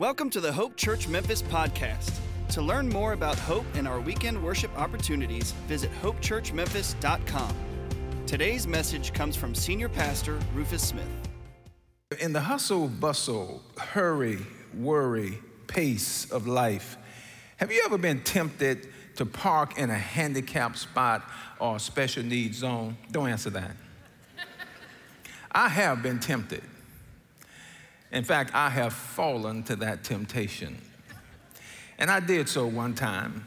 Welcome to the Hope Church Memphis podcast. To learn more about Hope and our weekend worship opportunities, visit hopechurchmemphis.com. Today's message comes from Senior Pastor Rufus Smith. In the hustle, bustle, hurry, worry, pace of life, have you ever been tempted to park in a handicapped spot or special needs zone? Don't answer that. I have been tempted. In fact, I have fallen to that temptation. And I did so one time.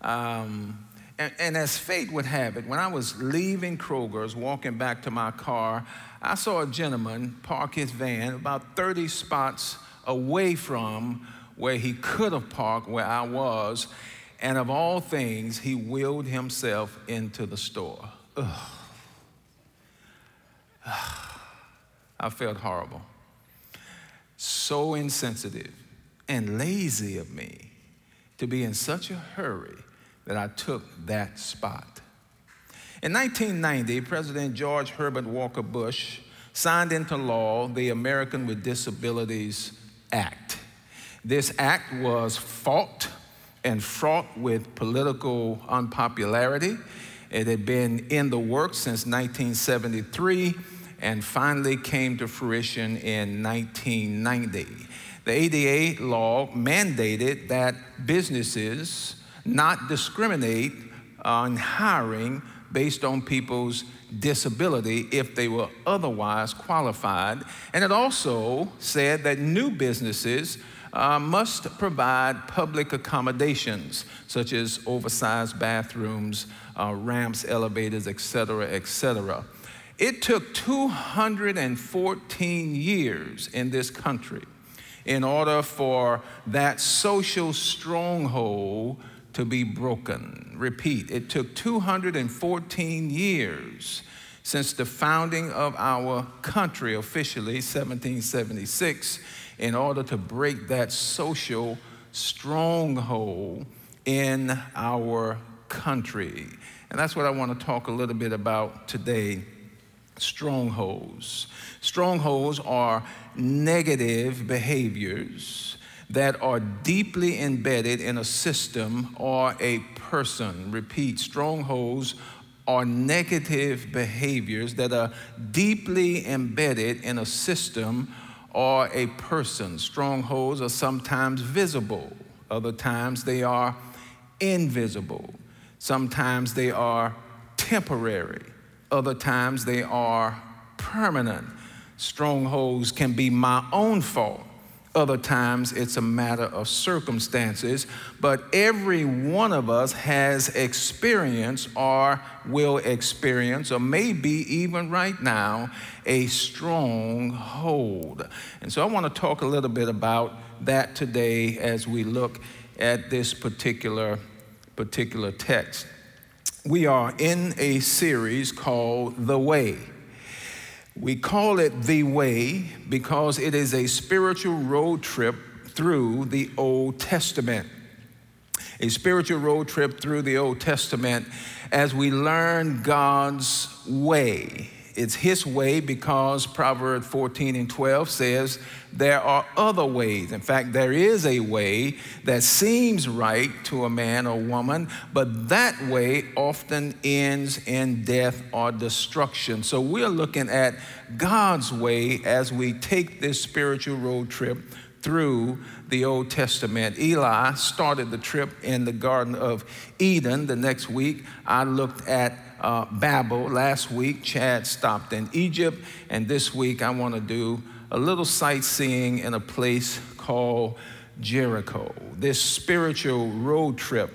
Um, and, and, as fate would have it, when I was leaving Kroger's, walking back to my car, I saw a gentleman park his van about 30 spots away from where he could have parked where I was. And of all things, he wheeled himself into the store. Ugh. I felt horrible so insensitive and lazy of me to be in such a hurry that I took that spot. In 1990, President George Herbert Walker Bush signed into law the American with Disabilities Act. This act was fought and fraught with political unpopularity. It had been in the works since 1973 and finally came to fruition in 1990. The ADA law mandated that businesses not discriminate on hiring based on people's disability if they were otherwise qualified. And it also said that new businesses uh, must provide public accommodations such as oversized bathrooms, uh, ramps, elevators, etc., etc. It took 214 years in this country in order for that social stronghold to be broken. Repeat, it took 214 years since the founding of our country officially, 1776, in order to break that social stronghold in our country. And that's what I want to talk a little bit about today strongholds. Strongholds are negative behaviors that are deeply embedded in a system or a person. Repeat, strongholds are negative behaviors that are deeply embedded in a system or a person. Strongholds are sometimes visible, other times they are invisible, sometimes they are temporary. Other times they are permanent. Strongholds can be my own fault. Other times it's a matter of circumstances, but every one of us has experienced or will experience, or maybe even right now, a stronghold. And so I want to talk a little bit about that today as we look at this particular, particular text we are in a series called The Way. We call it The Way because it is a spiritual road trip through the Old Testament. A spiritual road trip through the Old Testament as we learn God's way it's his way because Proverbs 14 and 12 says there are other ways. In fact, there is a way that seems right to a man or woman, but that way often ends in death or destruction. So we're looking at God's way as we take this spiritual road trip through the Old Testament. Eli started the trip in the Garden of Eden. The next week, I looked at uh, Babel. Last week, Chad stopped in Egypt. And this week, I want to do a little sightseeing in a place called Jericho. This spiritual road trip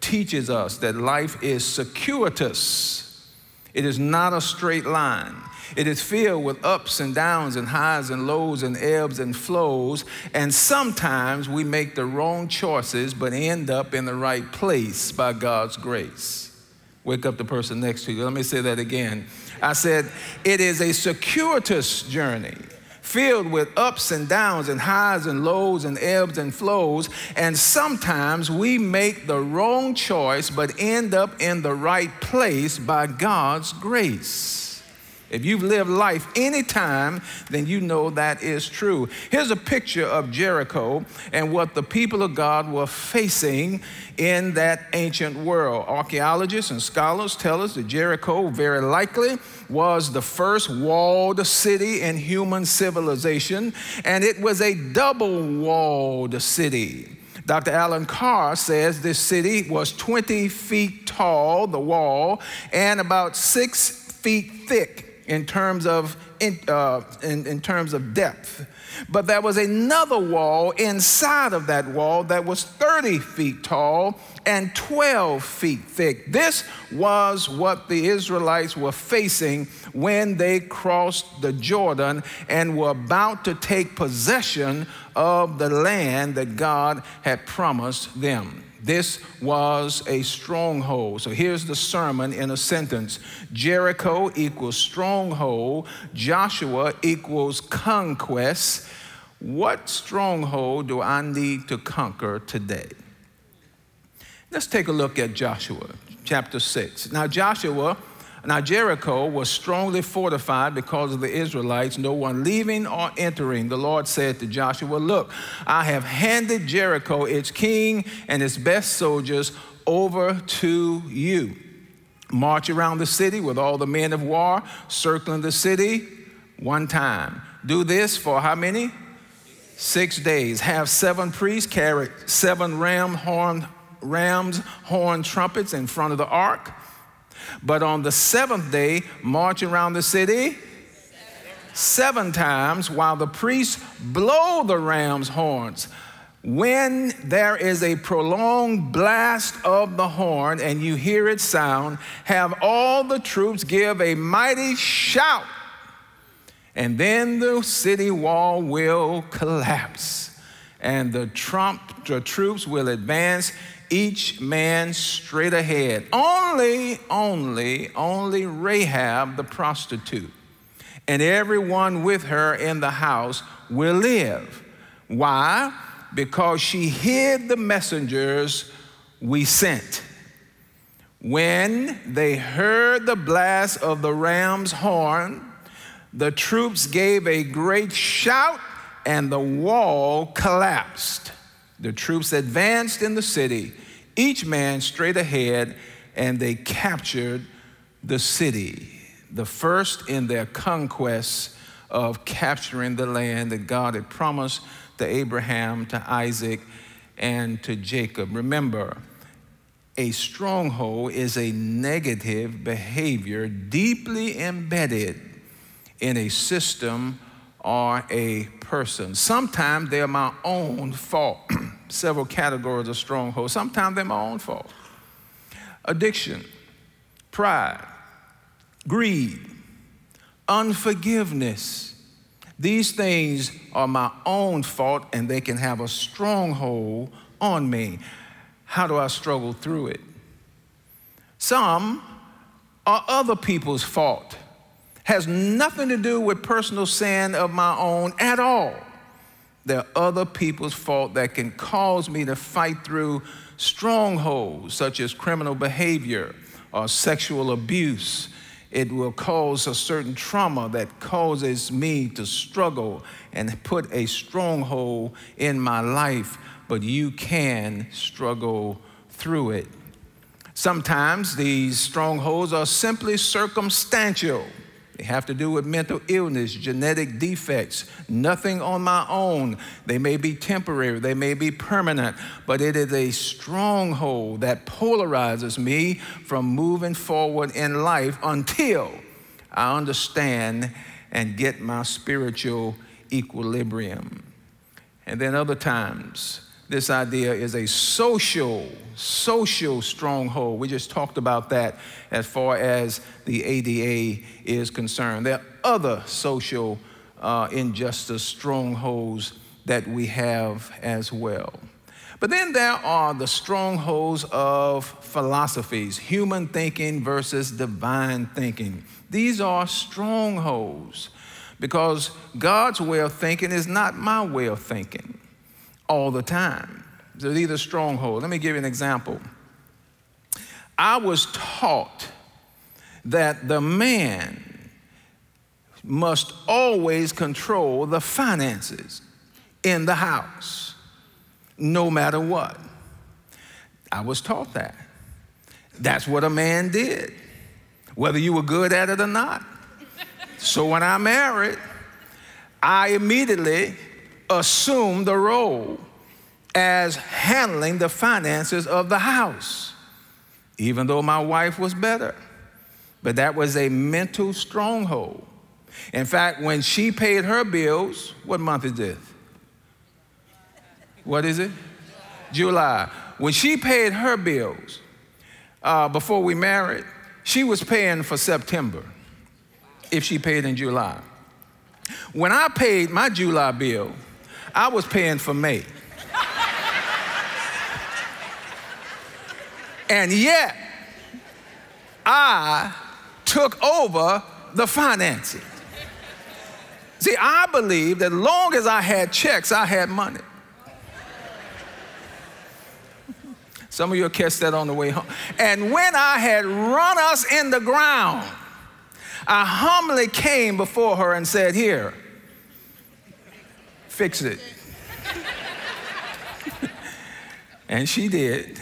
teaches us that life is circuitous, it is not a straight line. It is filled with ups and downs and highs and lows and ebbs and flows. And sometimes we make the wrong choices but end up in the right place by God's grace. Wake up the person next to you. Let me say that again. I said, it is a circuitous journey filled with ups and downs and highs and lows and ebbs and flows. And sometimes we make the wrong choice but end up in the right place by God's grace. If you've lived life any time, then you know that is true. Here's a picture of Jericho and what the people of God were facing in that ancient world. Archaeologists and scholars tell us that Jericho very likely was the first walled city in human civilization, and it was a double walled city. Dr. Alan Carr says this city was 20 feet tall, the wall, and about six feet thick in terms of, in, uh, in, in terms of depth. But there was another wall inside of that wall that was 30 feet tall and 12 feet thick. This was what the Israelites were facing when they crossed the Jordan and were about to take possession of the land that God had promised them. This was a stronghold. So here's the sermon in a sentence Jericho equals stronghold, Joshua equals conquest. What stronghold do I need to conquer today? Let's take a look at Joshua chapter 6. Now, Joshua now, Jericho was strongly fortified because of the Israelites, no one leaving or entering. The Lord said to Joshua, Look, I have handed Jericho, its king, and its best soldiers over to you. March around the city with all the men of war, circling the city one time. Do this for how many? Six days. Have seven priests carry seven ram horn, rams horn trumpets in front of the ark. But on the seventh day, march around the city seven times while the priests blow the ram's horns. When there is a prolonged blast of the horn and you hear it sound, have all the troops give a mighty shout, and then the city wall will collapse, and the, trump, the troops will advance each man straight ahead. Only, only, only Rahab the prostitute and everyone with her in the house will live. Why? Because she hid the messengers we sent. When they heard the blast of the ram's horn, the troops gave a great shout and the wall collapsed. The troops advanced in the city, each man straight ahead, and they captured the city, the first in their conquest of capturing the land that God had promised to Abraham, to Isaac, and to Jacob. Remember, a stronghold is a negative behavior deeply embedded in a system or a person. Sometimes they're my own fault. Several categories of strongholds. Sometimes they're my own fault. Addiction, pride, greed, unforgiveness. These things are my own fault and they can have a stronghold on me. How do I struggle through it? Some are other people's fault has nothing to do with personal sin of my own at all. There are other people's fault that can cause me to fight through strongholds such as criminal behavior or sexual abuse. It will cause a certain trauma that causes me to struggle and put a stronghold in my life, but you can struggle through it. Sometimes these strongholds are simply circumstantial. They have to do with mental illness, genetic defects, nothing on my own. They may be temporary, they may be permanent, but it is a stronghold that polarizes me from moving forward in life until I understand and get my spiritual equilibrium. And then other times, this idea is a social, social stronghold. We just talked about that as far as the ADA is concerned. There are other social uh, injustice strongholds that we have as well. But then there are the strongholds of philosophies, human thinking versus divine thinking. These are strongholds because God's way of thinking is not my way of thinking all the time. So these are strongholds. Let me give you an example. I was taught that the man must always control the finances in the house, no matter what. I was taught that. That's what a man did, whether you were good at it or not. so when I married, I immediately assumed the role as handling the finances of the house, even though my wife was better. But that was a mental stronghold. In fact, when she paid her bills, what month is this? What is it? July. When she paid her bills uh, before we married, she was paying for September if she paid in July. When I paid my July bill, I was paying for May. and yet, I took over the finances. See, I believe that long as I had checks, I had money. Some of you will catch that on the way home. And when I had run us in the ground, I humbly came before her and said, Here, fix it. and she did.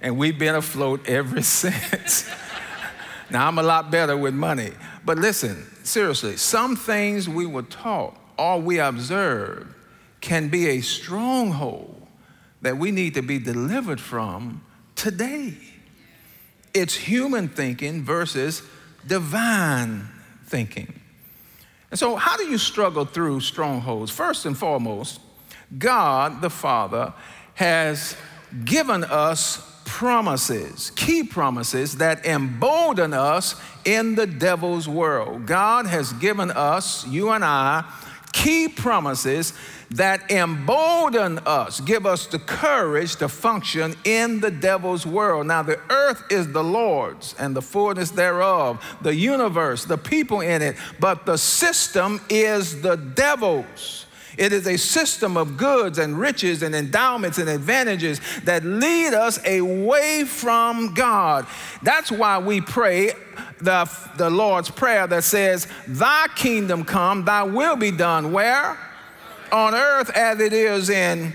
And we've been afloat ever since. now, I'm a lot better with money. But listen, seriously, some things we were taught or we observe can be a stronghold that we need to be delivered from today. It's human thinking versus divine thinking. And so, how do you struggle through strongholds? First and foremost, God the Father has given us promises, key promises that embolden us in the devil's world. God has given us, you and I, key promises that embolden us, give us the courage to function in the devil's world. Now, the earth is the Lord's and the fullness thereof, the universe, the people in it, but the system is the devil's. It is a system of goods and riches and endowments and advantages that lead us away from God. That's why we pray the, the Lord's Prayer that says, Thy kingdom come, thy will be done. Where? On earth as it is in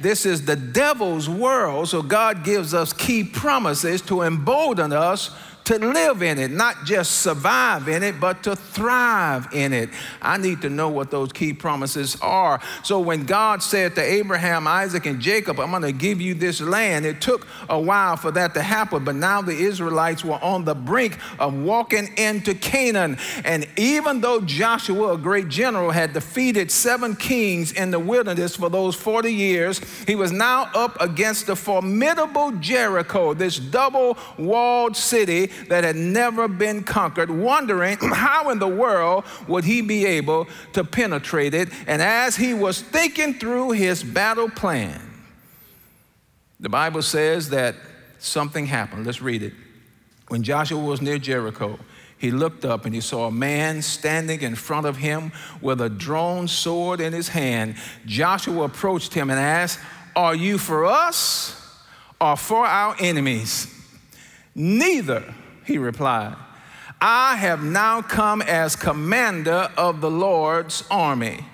this is the devil's world. So god gives us key promises to embolden us to live in it, not just survive in it, but to thrive in it. I need to know what those key promises are. So when God said to Abraham, Isaac, and Jacob, I'm going to give you this land, it took a while for that to happen, but now the Israelites were on the brink of walking into Canaan. And even though Joshua, a great general, had defeated seven kings in the wilderness for those 40 years, he was now up against the formidable Jericho, this double walled city that had never been conquered, wondering how in the world would he be able to penetrate it. And as he was thinking through his battle plan, the Bible says that something happened. Let's read it. When Joshua was near Jericho, he looked up and he saw a man standing in front of him with a drawn sword in his hand. Joshua approached him and asked, Are you for us or for our enemies? Neither, he replied, I have now come as commander of the Lord's army.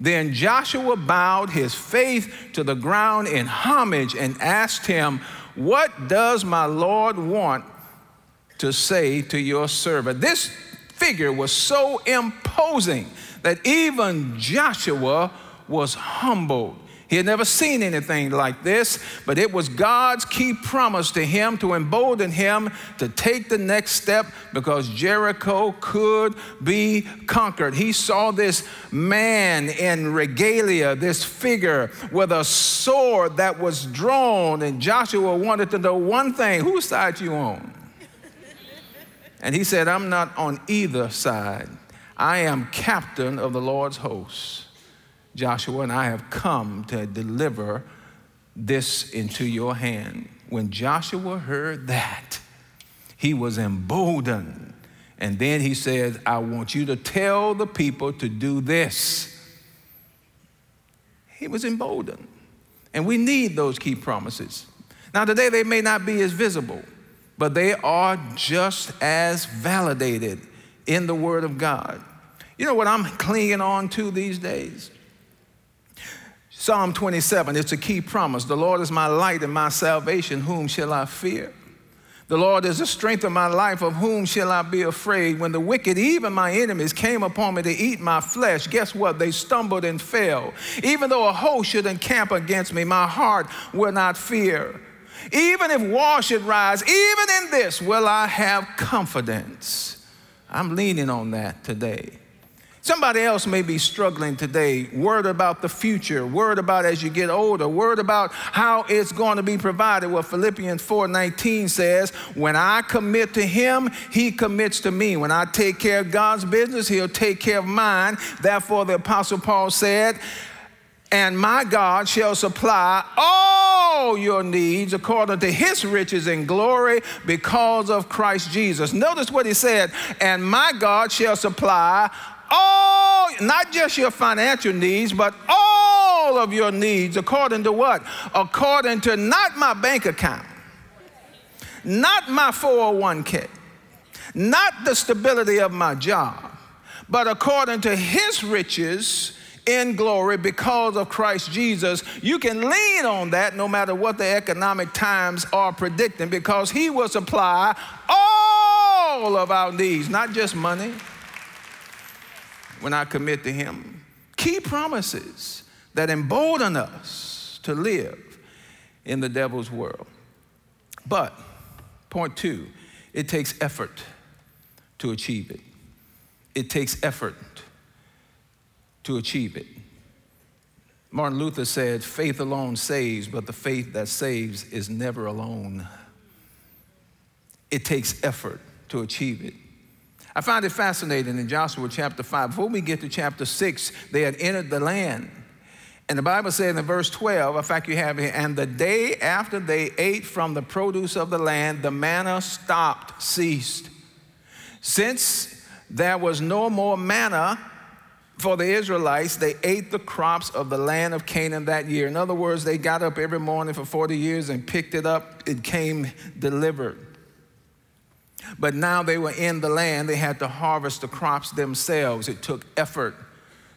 Then Joshua bowed his face to the ground in homage and asked him, What does my Lord want to say to your servant? This figure was so imposing that even Joshua was humbled. He had never seen anything like this, but it was God's key promise to him to embolden him to take the next step because Jericho could be conquered. He saw this man in regalia, this figure with a sword that was drawn, and Joshua wanted to know one thing whose side you on? And he said, I'm not on either side. I am captain of the Lord's hosts. Joshua, and I have come to deliver this into your hand. When Joshua heard that, he was emboldened. And then he says, I want you to tell the people to do this. He was emboldened. And we need those key promises. Now, today they may not be as visible, but they are just as validated in the Word of God. You know what I'm clinging on to these days? Psalm 27, it's a key promise. The Lord is my light and my salvation. Whom shall I fear? The Lord is the strength of my life. Of whom shall I be afraid? When the wicked, even my enemies, came upon me to eat my flesh, guess what? They stumbled and fell. Even though a host should encamp against me, my heart will not fear. Even if war should rise, even in this will I have confidence. I'm leaning on that today. Somebody else may be struggling today, worried about the future, worried about as you get older, worried about how it's going to be provided. What Philippians 4:19 says, "When I commit to him, he commits to me. When I take care of God's business, he'll take care of mine." Therefore the apostle Paul said, "And my God shall supply all your needs according to his riches and glory because of Christ Jesus." Notice what he said, "And my God shall supply all, not just your financial needs, but all of your needs according to what? According to not my bank account, not my 401k, not the stability of my job, but according to his riches in glory because of Christ Jesus. You can lean on that no matter what the economic times are predicting because he will supply all of our needs, not just money when I commit to Him. Key promises that embolden us to live in the devil's world. But, point two, it takes effort to achieve it. It takes effort to achieve it. Martin Luther said, faith alone saves, but the faith that saves is never alone. It takes effort to achieve it. I find it fascinating in Joshua chapter 5. Before we get to chapter 6, they had entered the land. And the Bible says in verse 12, in fact, you have here, and the day after they ate from the produce of the land, the manna stopped, ceased. Since there was no more manna for the Israelites, they ate the crops of the land of Canaan that year. In other words, they got up every morning for 40 years and picked it up. It came delivered. But now they were in the land, they had to harvest the crops themselves. It took effort.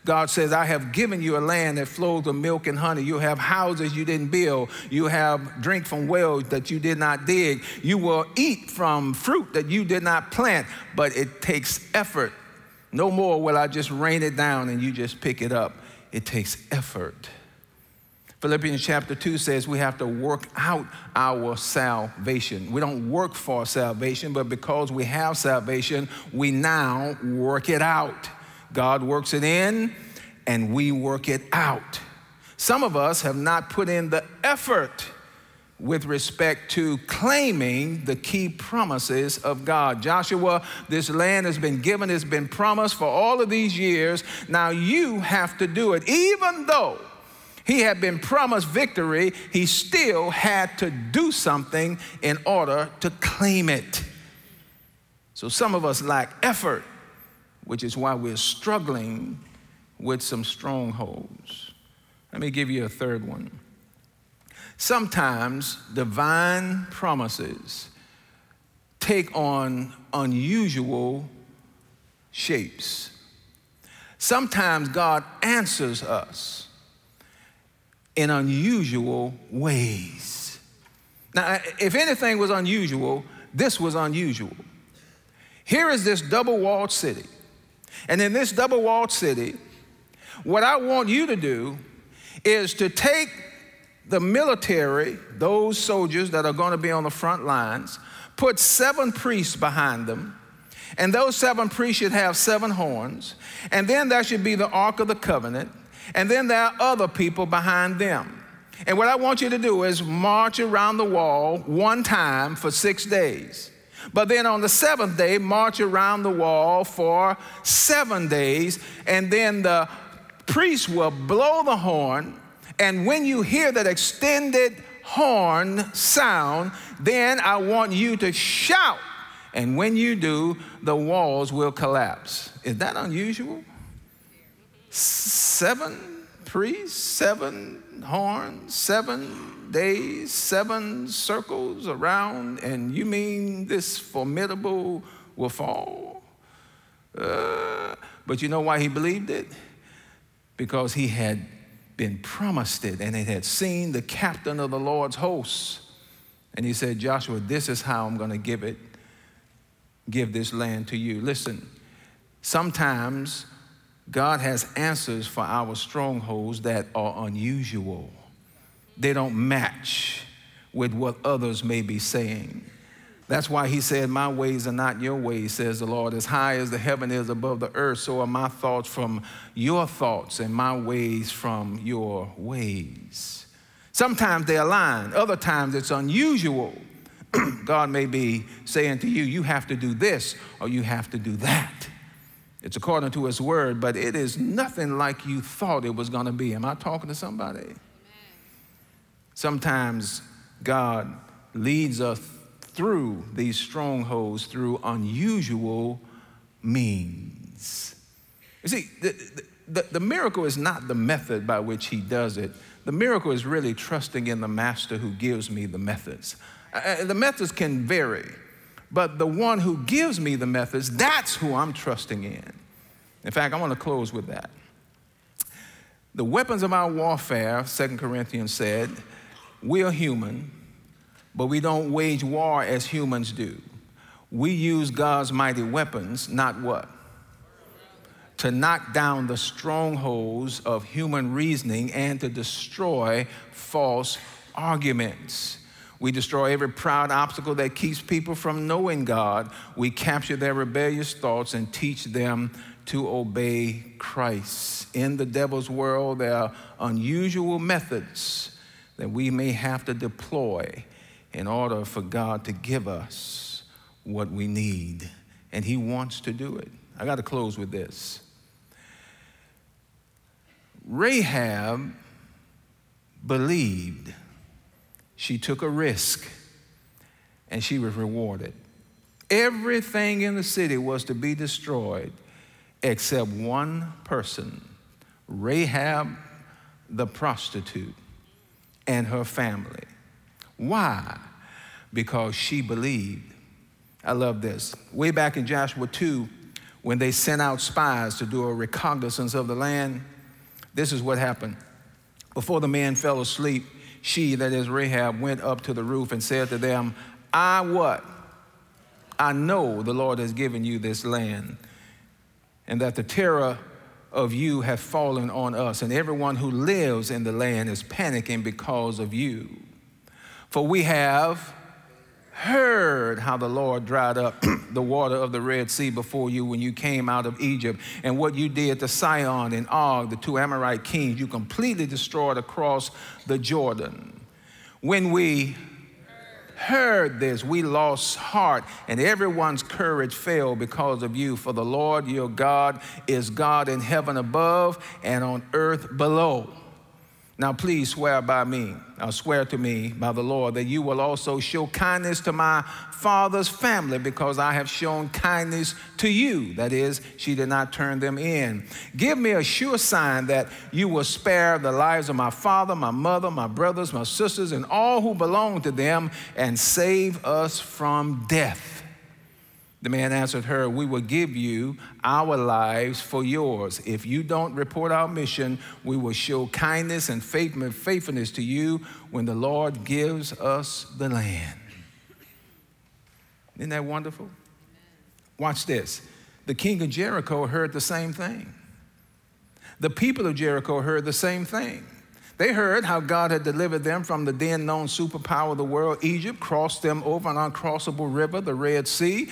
God says, I have given you a land that flows with milk and honey. You have houses you didn't build. You have drink from wells that you did not dig. You will eat from fruit that you did not plant, but it takes effort. No more will I just rain it down and you just pick it up. It takes effort. Philippians chapter 2 says we have to work out our salvation. We don't work for salvation, but because we have salvation, we now work it out. God works it in, and we work it out. Some of us have not put in the effort with respect to claiming the key promises of God. Joshua, this land has been given, it's been promised for all of these years. Now you have to do it, even though he had been promised victory, he still had to do something in order to claim it. So some of us lack effort, which is why we're struggling with some strongholds. Let me give you a third one. Sometimes divine promises take on unusual shapes. Sometimes God answers us in unusual ways. Now, if anything was unusual, this was unusual. Here is this double walled city. And in this double walled city, what I want you to do is to take the military, those soldiers that are going to be on the front lines, put seven priests behind them, and those seven priests should have seven horns, and then there should be the Ark of the Covenant, and then there are other people behind them. And what I want you to do is march around the wall one time for six days. But then on the seventh day, march around the wall for seven days. And then the priest will blow the horn. And when you hear that extended horn sound, then I want you to shout. And when you do, the walls will collapse. Is that unusual? Seven priests, seven horns, seven days, seven circles around, and you mean this formidable will fall? Uh, But you know why he believed it? Because he had been promised it and he had seen the captain of the Lord's hosts. And he said, Joshua, this is how I'm going to give it, give this land to you. Listen, sometimes God has answers for our strongholds that are unusual. They don't match with what others may be saying. That's why he said, My ways are not your ways, says the Lord. As high as the heaven is above the earth, so are my thoughts from your thoughts, and my ways from your ways. Sometimes they align, other times it's unusual. God may be saying to you, You have to do this or you have to do that. It's according to His word, but it is nothing like you thought it was going to be. Am I talking to somebody? Amen. Sometimes God leads us through these strongholds through unusual means. You see, the, the, the, miracle is not the method by which he does it. The miracle is really trusting in the master who gives me the methods. Uh, uh, the methods can vary, but the one who gives me the methods, that's who I'm trusting in. In fact, I want to close with that. The weapons of our warfare, Second Corinthians said, we are human, but we don't wage war as humans do. We use God's mighty weapons, not what? To knock down the strongholds of human reasoning and to destroy false arguments. We destroy every proud obstacle that keeps people from knowing God. We capture their rebellious thoughts and teach them to obey Christ. In the devil's world, there are unusual methods that we may have to deploy in order for God to give us what we need. And He wants to do it. I got to close with this. Rahab believed she took a risk and she was rewarded. Everything in the city was to be destroyed except one person Rahab the prostitute and her family. Why? Because she believed. I love this. Way back in Joshua 2, when they sent out spies to do a reconnaissance of the land, this is what happened. Before the man fell asleep, she, that is Rahab, went up to the roof and said to them, I what? I know the Lord has given you this land, and that the terror of you have fallen on us, and everyone who lives in the land is panicking because of you. For we have heard how the Lord dried up the water of the Red Sea before you when you came out of Egypt, and what you did to Sihon and Og, the two Amorite kings, you completely destroyed across the Jordan. When we heard this, we lost heart, and everyone's courage failed because of you. For the Lord your God is God in heaven above and on earth below. Now, please swear by me, or swear to me by the Lord, that you will also show kindness to my father's family because I have shown kindness to you. That is, she did not turn them in. Give me a sure sign that you will spare the lives of my father, my mother, my brothers, my sisters, and all who belong to them, and save us from death. The man answered her, We will give you our lives for yours. If you don't report our mission, we will show kindness and faithfulness to you when the Lord gives us the land. Isn't that wonderful? Watch this. The king of Jericho heard the same thing. The people of Jericho heard the same thing. They heard how God had delivered them from the then known superpower of the world, Egypt, crossed them over an uncrossable river, the Red Sea,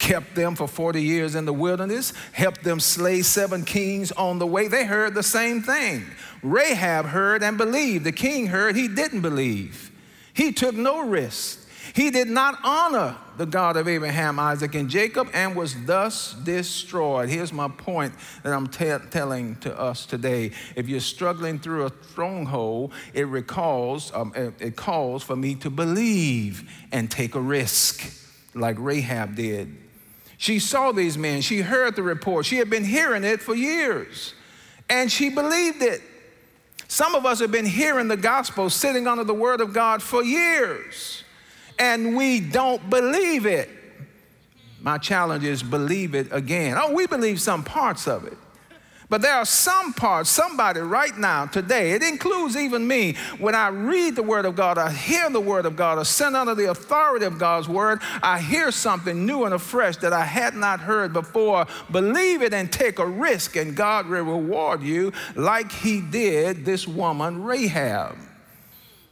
kept them for 40 years in the wilderness, helped them slay seven kings on the way. They heard the same thing. Rahab heard and believed. The king heard, he didn't believe. He took no risk. He did not honor the God of Abraham, Isaac, and Jacob and was thus destroyed. Here's my point that I'm t- telling to us today. If you're struggling through a stronghold, it recalls, um, it, it calls for me to believe and take a risk like Rahab did. She saw these men, she heard the report, she had been hearing it for years, and she believed it. Some of us have been hearing the gospel, sitting under the word of God for years, and we don't believe it. My challenge is believe it again. Oh, we believe some parts of it. But there are some parts, somebody right now, today, it includes even me, when I read the Word of God, I hear the Word of God, I sent under the authority of God's Word, I hear something new and afresh that I had not heard before. Believe it and take a risk, and God will reward you like He did this woman, Rahab.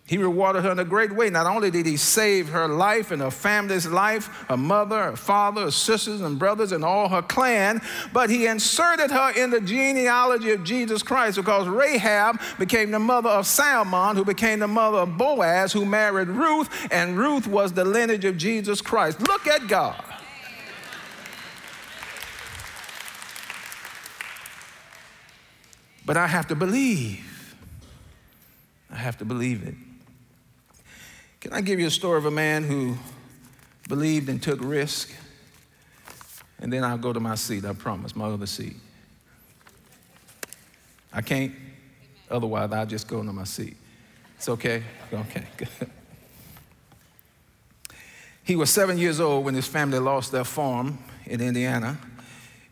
He rewarded her in a great way. Not only did he save her life and her family's life, her mother, her father, her sisters and brothers, and all her clan, but he inserted her in the genealogy of Jesus Christ because Rahab became the mother of Salmon, who became the mother of Boaz, who married Ruth, and Ruth was the lineage of Jesus Christ. Look at God. But I have to believe. I have to believe it. Can I give you a story of a man who believed and took risk? And then I'll go to my seat, I promise, my other seat. I can't, otherwise, I'll just go to my seat. It's okay? Okay, good. He was seven years old when his family lost their farm in Indiana.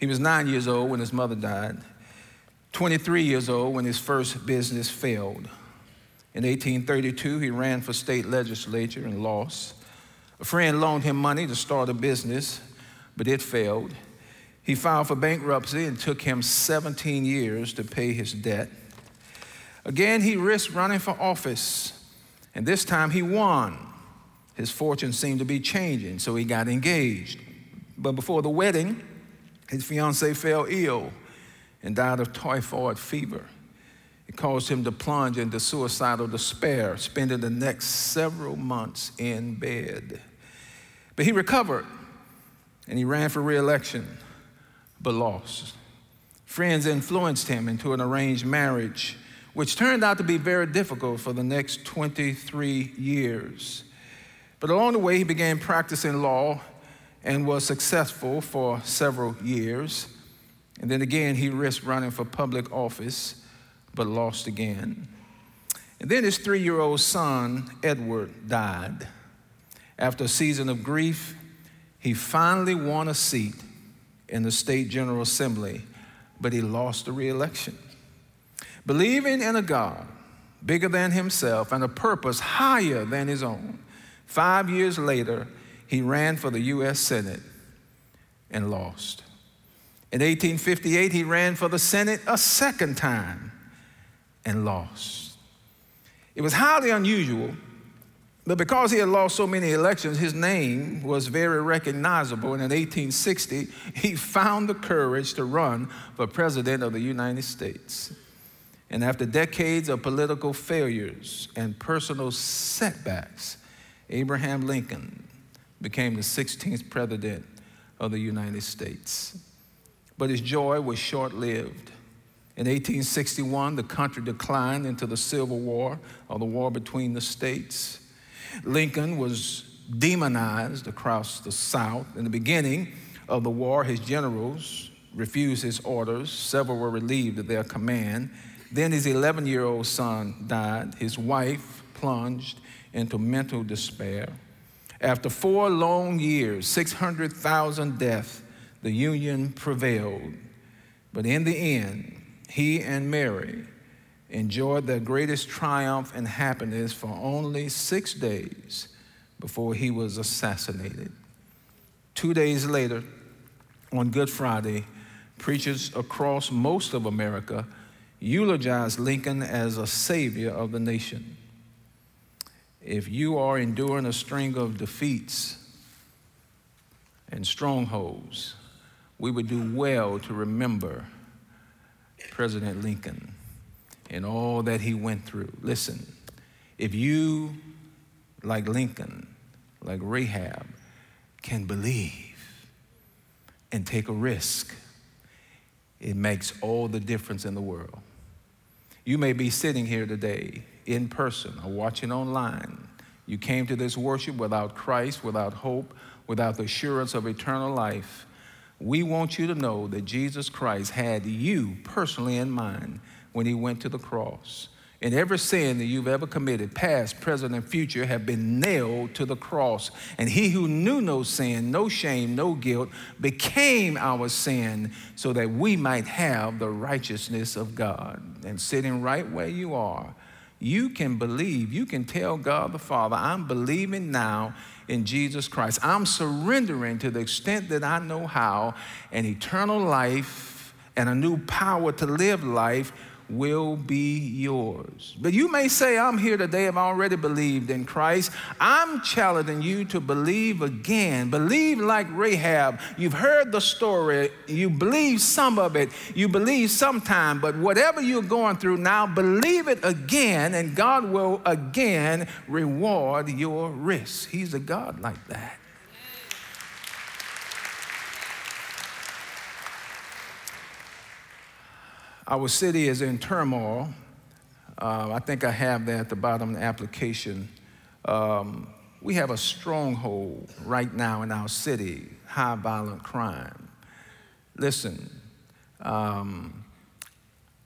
He was nine years old when his mother died, 23 years old when his first business failed. In 1832, he ran for state legislature and lost. A friend loaned him money to start a business, but it failed. He filed for bankruptcy and took him 17 years to pay his debt. Again, he risked running for office, and this time he won. His fortune seemed to be changing, so he got engaged. But before the wedding, his fiancee fell ill and died of typhoid fever. It caused him to plunge into suicidal despair, spending the next several months in bed. But he recovered and he ran for reelection, but lost. Friends influenced him into an arranged marriage, which turned out to be very difficult for the next 23 years. But along the way, he began practicing law and was successful for several years. And then again, he risked running for public office but lost again. And then his three year old son, Edward, died. After a season of grief, he finally won a seat in the state general assembly, but he lost the reelection. Believing in a God bigger than himself and a purpose higher than his own, five years later, he ran for the U.S. Senate and lost. In 1858, he ran for the Senate a second time and lost. It was highly unusual, but because he had lost so many elections, his name was very recognizable. And in 1860, he found the courage to run for president of the United States. And after decades of political failures and personal setbacks, Abraham Lincoln became the 16th president of the United States. But his joy was short lived. In 1861, the country declined into the Civil War, or the war between the states. Lincoln was demonized across the South. In the beginning of the war, his generals refused his orders. Several were relieved of their command. Then his 11 year old son died. His wife plunged into mental despair. After four long years, 600,000 deaths, the Union prevailed. But in the end, he and Mary enjoyed their greatest triumph and happiness for only six days before he was assassinated. Two days later, on Good Friday, preachers across most of America eulogized Lincoln as a savior of the nation. If you are enduring a string of defeats and strongholds, we would do well to remember President Lincoln and all that he went through. Listen, if you, like Lincoln, like Rahab, can believe and take a risk, it makes all the difference in the world. You may be sitting here today in person or watching online. You came to this worship without Christ, without hope, without the assurance of eternal life. We want you to know that Jesus Christ had you personally in mind when he went to the cross. and every sin that you've ever committed, past, present, and future, have been nailed to the cross. And he who knew no sin, no shame, no guilt, became our sin so that we might have the righteousness of God. And sitting right where you are, you can believe, you can tell God the Father, I'm believing now in Jesus Christ. I'm surrendering to the extent that I know how, an eternal life and a new power to live life will be yours. But you may say, I'm here today, I've already believed in Christ. I'm challenging you to believe again. Believe like Rahab. You've heard the story, you believe some of it, you believe sometime, but whatever you're going through now, believe it again, and God will again reward your risk. He's a God like that. Our city is in turmoil. Uh, I think I have that at the bottom of the application. Um, we have a stronghold right now in our city high violent crime. Listen, um,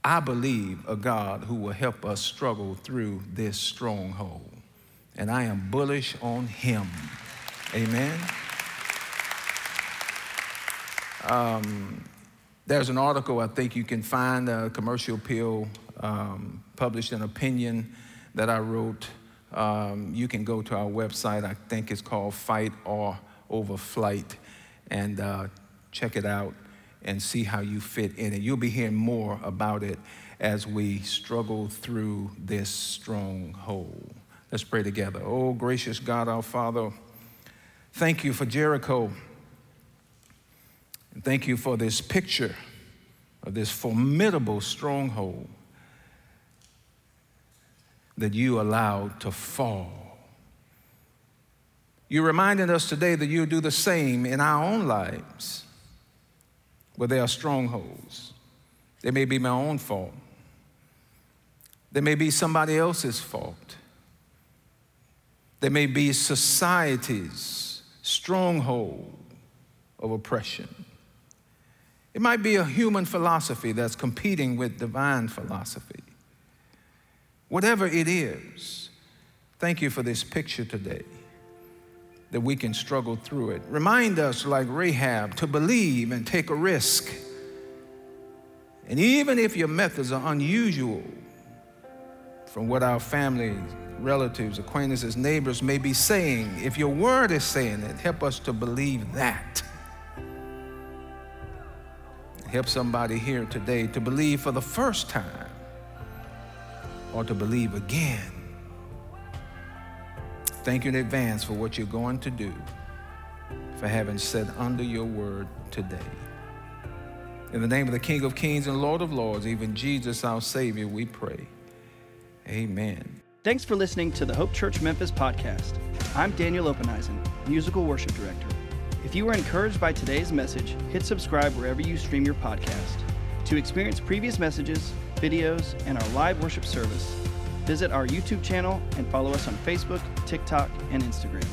I believe a God who will help us struggle through this stronghold. And I am bullish on Him. Amen. Um, there's an article I think you can find, a Commercial Appeal, um, published an opinion that I wrote. Um, you can go to our website. I think it's called Fight or Over Flight, and uh, check it out and see how you fit in it. You'll be hearing more about it as we struggle through this stronghold. Let's pray together. Oh, gracious God, our Father, thank you for Jericho. And thank you for this picture of this formidable stronghold that you allowed to fall. You reminded us today that you'll do the same in our own lives where there are strongholds. They may be my own fault. They may be somebody else's fault. They may be society's stronghold of oppression. It might be a human philosophy that's competing with divine philosophy. Whatever it is, thank you for this picture today that we can struggle through it. Remind us, like Rahab, to believe and take a risk. And even if your methods are unusual from what our family, relatives, acquaintances, neighbors may be saying, if your word is saying it, help us to believe that. Help somebody here today to believe for the first time or to believe again. Thank you in advance for what you're going to do, for having said under your word today. In the name of the King of Kings and Lord of Lords, even Jesus our Savior, we pray. Amen. Thanks for listening to the Hope Church Memphis podcast. I'm Daniel Openeisen, musical worship director. If you were encouraged by today's message, hit subscribe wherever you stream your podcast. To experience previous messages, videos, and our live worship service, visit our YouTube channel and follow us on Facebook, TikTok, and Instagram.